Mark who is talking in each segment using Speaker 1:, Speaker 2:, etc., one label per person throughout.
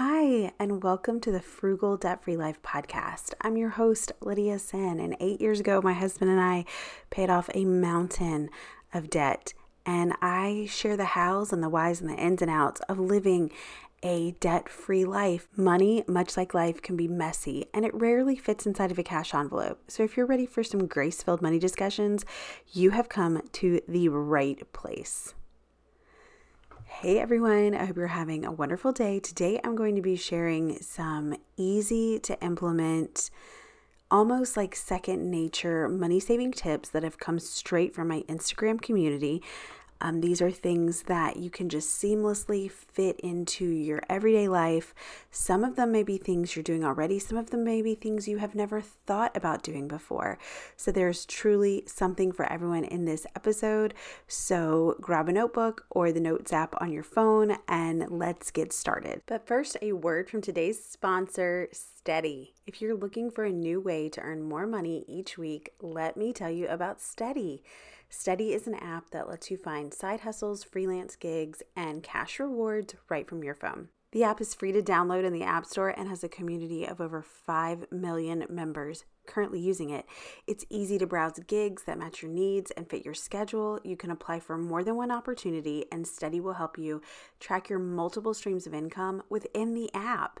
Speaker 1: Hi, and welcome to the Frugal Debt Free Life podcast. I'm your host, Lydia Senn, and eight years ago, my husband and I paid off a mountain of debt. And I share the hows and the whys and the ins and outs of living a debt free life. Money, much like life, can be messy and it rarely fits inside of a cash envelope. So, if you're ready for some grace filled money discussions, you have come to the right place. Hey everyone, I hope you're having a wonderful day. Today I'm going to be sharing some easy to implement, almost like second nature money saving tips that have come straight from my Instagram community. Um, these are things that you can just seamlessly fit into your everyday life. Some of them may be things you're doing already, some of them may be things you have never thought about doing before. So there's truly something for everyone in this episode. So grab a notebook or the Notes app on your phone and let's get started. But first, a word from today's sponsor, Steady. If you're looking for a new way to earn more money each week, let me tell you about Steady. Steady is an app that lets you find side hustles, freelance gigs, and cash rewards right from your phone. The app is free to download in the App Store and has a community of over 5 million members currently using it. It's easy to browse gigs that match your needs and fit your schedule. You can apply for more than one opportunity, and Steady will help you track your multiple streams of income within the app.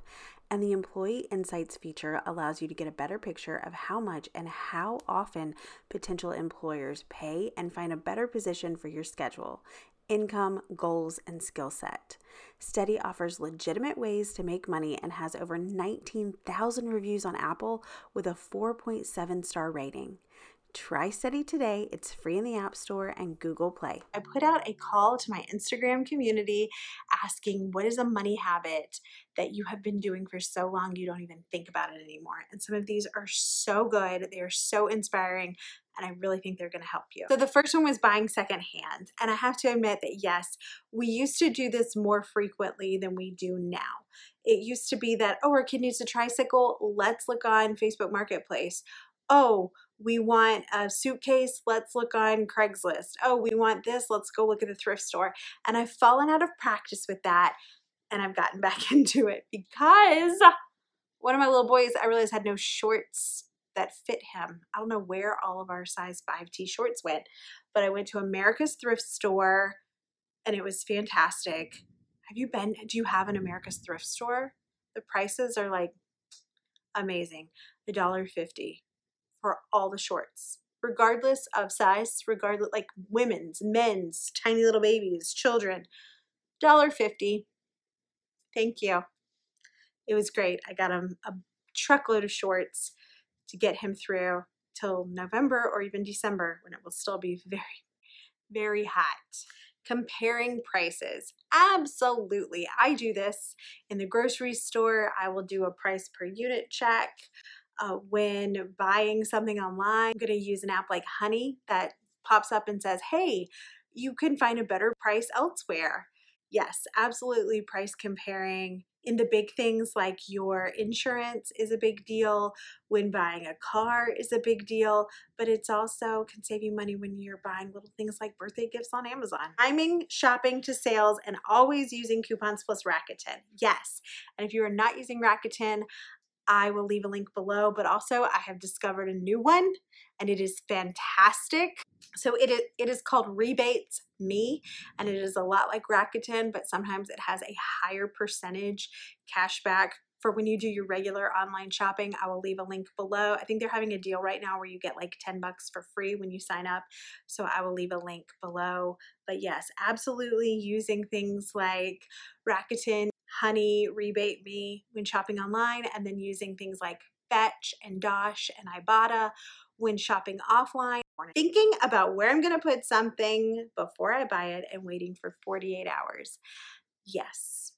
Speaker 1: And the Employee Insights feature allows you to get a better picture of how much and how often potential employers pay and find a better position for your schedule, income, goals, and skill set. Steady offers legitimate ways to make money and has over 19,000 reviews on Apple with a 4.7 star rating. Try Steady today. It's free in the App Store and Google Play.
Speaker 2: I put out a call to my Instagram community asking what is a money habit that you have been doing for so long you don't even think about it anymore. And some of these are so good, they are so inspiring, and I really think they're to help you. So the first one was buying secondhand. And I have to admit that yes, we used to do this more frequently than we do now. It used to be that, oh, our kid needs a tricycle, let's look on Facebook Marketplace. Oh, we want a suitcase, let's look on Craigslist. Oh, we want this, let's go look at the thrift store. And I've fallen out of practice with that and I've gotten back into it because one of my little boys, I realized had no shorts that fit him. I don't know where all of our size 5T shorts went, but I went to America's thrift store and it was fantastic. Have you been? Do you have an America's thrift store? The prices are like amazing. The dollar fifty for all the shorts, regardless of size, regardless like women's, men's, tiny little babies, children. Dollar fifty. Thank you. It was great. I got him a truckload of shorts to get him through till November or even December when it will still be very, very hot. Comparing prices. Absolutely. I do this in the grocery store. I will do a price per unit check. Uh, when buying something online, I'm going to use an app like Honey that pops up and says, hey, you can find a better price elsewhere. Yes, absolutely. Price comparing in the big things like your insurance is a big deal, when buying a car is a big deal, but it's also can save you money when you're buying little things like birthday gifts on Amazon. Timing shopping to sales and always using coupons plus Rakuten. Yes. And if you are not using Rakuten, I will leave a link below, but also I have discovered a new one and it is fantastic. So it is, it is called Rebates Me and it is a lot like Rakuten, but sometimes it has a higher percentage cashback for when you do your regular online shopping. I will leave a link below. I think they're having a deal right now where you get like 10 bucks for free when you sign up. So I will leave a link below. But yes, absolutely using things like Rakuten Honey rebate me when shopping online, and then using things like Fetch and Dosh and Ibotta when shopping offline. Thinking about where I'm going to put something before I buy it and waiting for 48 hours. Yes.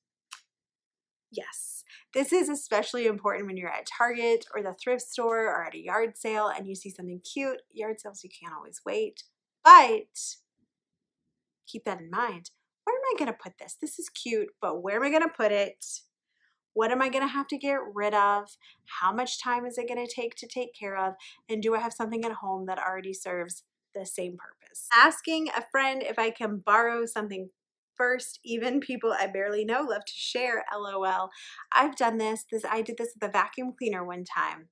Speaker 2: Yes. This is especially important when you're at Target or the thrift store or at a yard sale and you see something cute. Yard sales, you can't always wait, but keep that in mind where am I going to put this? This is cute, but where am I going to put it? What am I going to have to get rid of? How much time is it going to take to take care of? And do I have something at home that already serves the same purpose? Asking a friend if I can borrow something first. Even people I barely know love to share. LOL. I've done this. This I did this with a vacuum cleaner one time.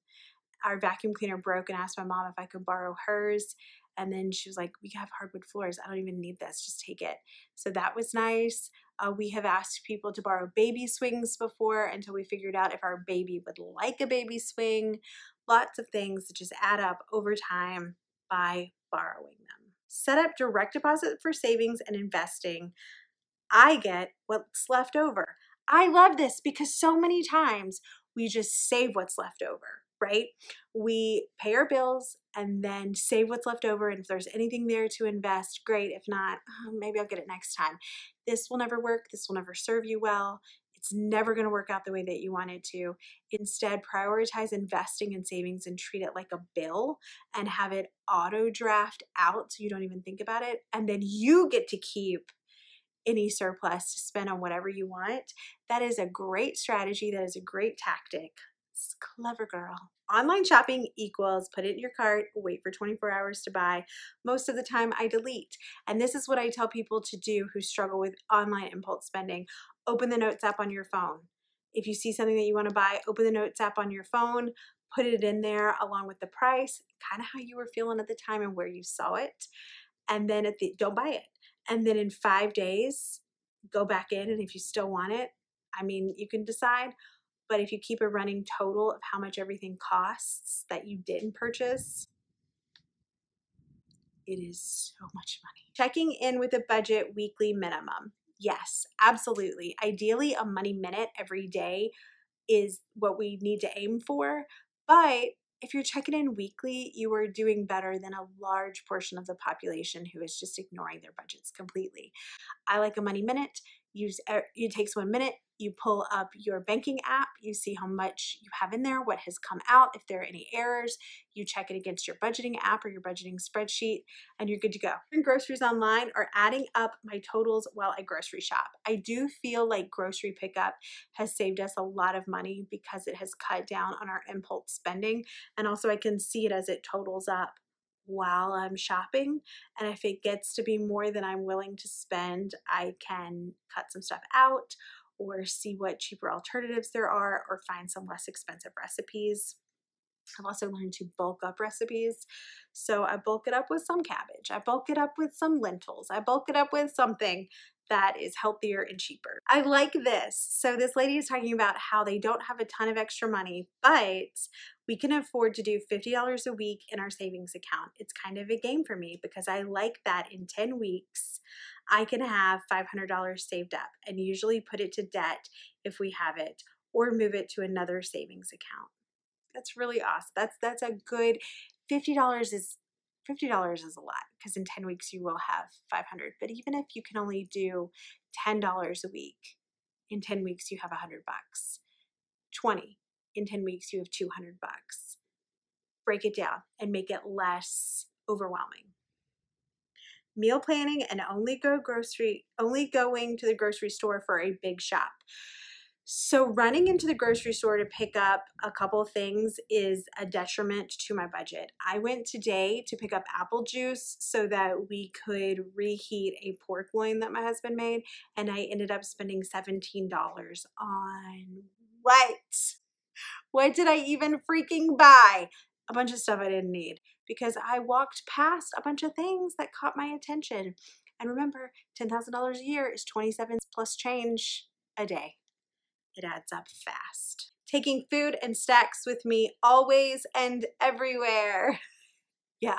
Speaker 2: Our vacuum cleaner broke and asked my mom if I could borrow hers. And then she was like, We have hardwood floors. I don't even need this. Just take it. So that was nice. Uh, we have asked people to borrow baby swings before until we figured out if our baby would like a baby swing. Lots of things that just add up over time by borrowing them. Set up direct deposit for savings and investing. I get what's left over. I love this because so many times we just save what's left over, right? We pay our bills and then save what's left over. And if there's anything there to invest, great. If not, oh, maybe I'll get it next time. This will never work. This will never serve you well. It's never going to work out the way that you want it to. Instead, prioritize investing and savings and treat it like a bill and have it auto draft out so you don't even think about it. And then you get to keep any surplus to spend on whatever you want. That is a great strategy. That is a great tactic. Clever girl. Online shopping equals put it in your cart, wait for 24 hours to buy. Most of the time, I delete. And this is what I tell people to do who struggle with online impulse spending open the Notes app on your phone. If you see something that you want to buy, open the Notes app on your phone, put it in there along with the price, kind of how you were feeling at the time and where you saw it. And then at the don't buy it. And then in 5 days, go back in and if you still want it, I mean, you can decide, but if you keep a running total of how much everything costs that you didn't purchase, it is so much money. Checking in with a budget weekly minimum. Yes, absolutely. Ideally, a money minute every day is what we need to aim for. But if you're checking in weekly, you are doing better than a large portion of the population who is just ignoring their budgets completely. I like a money minute. Use er, it takes one minute you pull up your banking app, you see how much you have in there, what has come out, if there are any errors, you check it against your budgeting app or your budgeting spreadsheet, and you're good to go. And groceries online are adding up my totals while I grocery shop. I do feel like grocery pickup has saved us a lot of money because it has cut down on our impulse spending, and also I can see it as it totals up while I'm shopping. And if it gets to be more than I'm willing to spend, I can cut some stuff out or see what cheaper alternatives there are or find some less expensive recipes. I've also learned to bulk up recipes. So I bulk it up with some cabbage. I bulk it up with some lentils. I bulk it up with something that is healthier and cheaper. I like this. So this lady is talking about how they don't have a ton of extra money, but we can afford to do $50 a week in our savings account. It's kind of a game for me because I like that in 10 weeks I can have $500 saved up and usually put it to debt if we have it or move it to another savings account. That's really awesome. That's that's a good $50 is $50 is a lot because in 10 weeks you will have 500. But even if you can only do $10 a week, in 10 weeks you have 100 bucks. 20 in 10 weeks you have 200 bucks. Break it down and make it less overwhelming meal planning and only go grocery only going to the grocery store for a big shop. So running into the grocery store to pick up a couple things is a detriment to my budget. I went today to pick up apple juice so that we could reheat a pork loin that my husband made and I ended up spending $17 on what? What did I even freaking buy? A bunch of stuff I didn't need because I walked past a bunch of things that caught my attention. And remember, $10,000 a year is 27 plus change a day. It adds up fast. Taking food and stacks with me always and everywhere. yeah,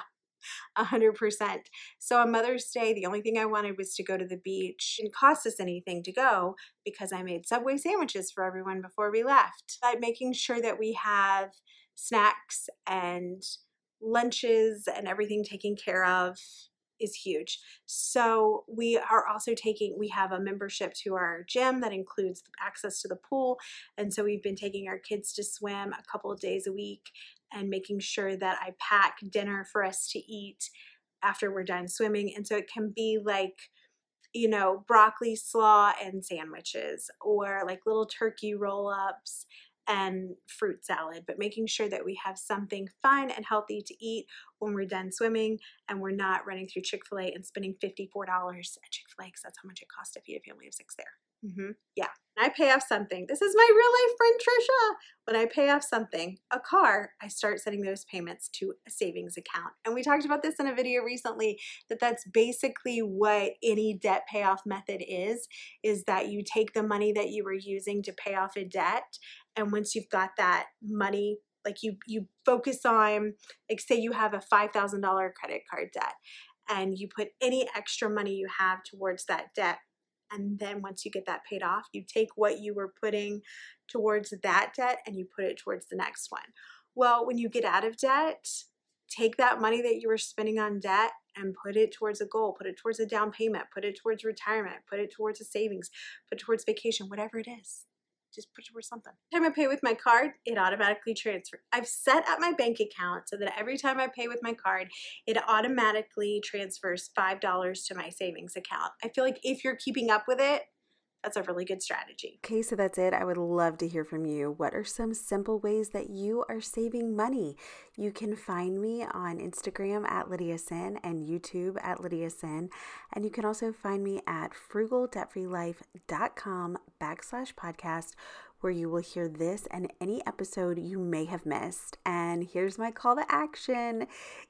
Speaker 2: 100%. So on Mother's Day, the only thing I wanted was to go to the beach. It didn't cost us anything to go because I made Subway sandwiches for everyone before we left. But making sure that we have snacks and lunches and everything taken care of is huge. So we are also taking, we have a membership to our gym that includes access to the pool. And so we've been taking our kids to swim a couple of days a week and making sure that I pack dinner for us to eat after we're done swimming. And so it can be like, you know, broccoli slaw and sandwiches or like little turkey roll ups and fruit salad, but making sure that we have something fun and healthy to eat when we're done swimming and we're not running through Chick fil A and spending $54 at Chick fil A because that's how much it costs to feed a family of six there. Mm-hmm. Yeah. I pay off something. This is my real life friend Trisha. When I pay off something, a car, I start sending those payments to a savings account. And we talked about this in a video recently that that's basically what any debt payoff method is is that you take the money that you were using to pay off a debt and once you've got that money like you you focus on like say you have a $5,000 credit card debt and you put any extra money you have towards that debt and then once you get that paid off, you take what you were putting towards that debt and you put it towards the next one. Well, when you get out of debt, take that money that you were spending on debt and put it towards a goal, put it towards a down payment, put it towards retirement, put it towards a savings, put it towards vacation, whatever it is just put towards something. Every time I pay with my card, it automatically transfers. I've set up my bank account so that every time I pay with my card, it automatically transfers $5 to my savings account. I feel like if you're keeping up with it, that's a really good strategy.
Speaker 1: Okay, so that's it. I would love to hear from you. What are some simple ways that you are saving money? You can find me on Instagram at Lydia Senn and YouTube at Lydia Senn. And you can also find me at frugaldebtfreelife.com backslash podcast where you will hear this and any episode you may have missed. And here's my call to action.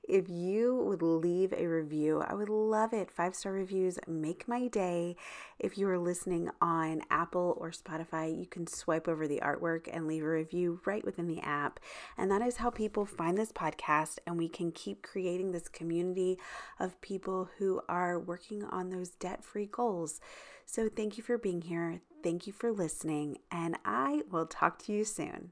Speaker 1: If you would leave a review, I would love it. Five star reviews make my day. If you are listening on Apple or Spotify, you can swipe over the artwork and leave a review right within the app. And that is how people find this podcast, and we can keep creating this community of people who are working on those debt free goals. So, thank you for being here. Thank you for listening, and I will talk to you soon.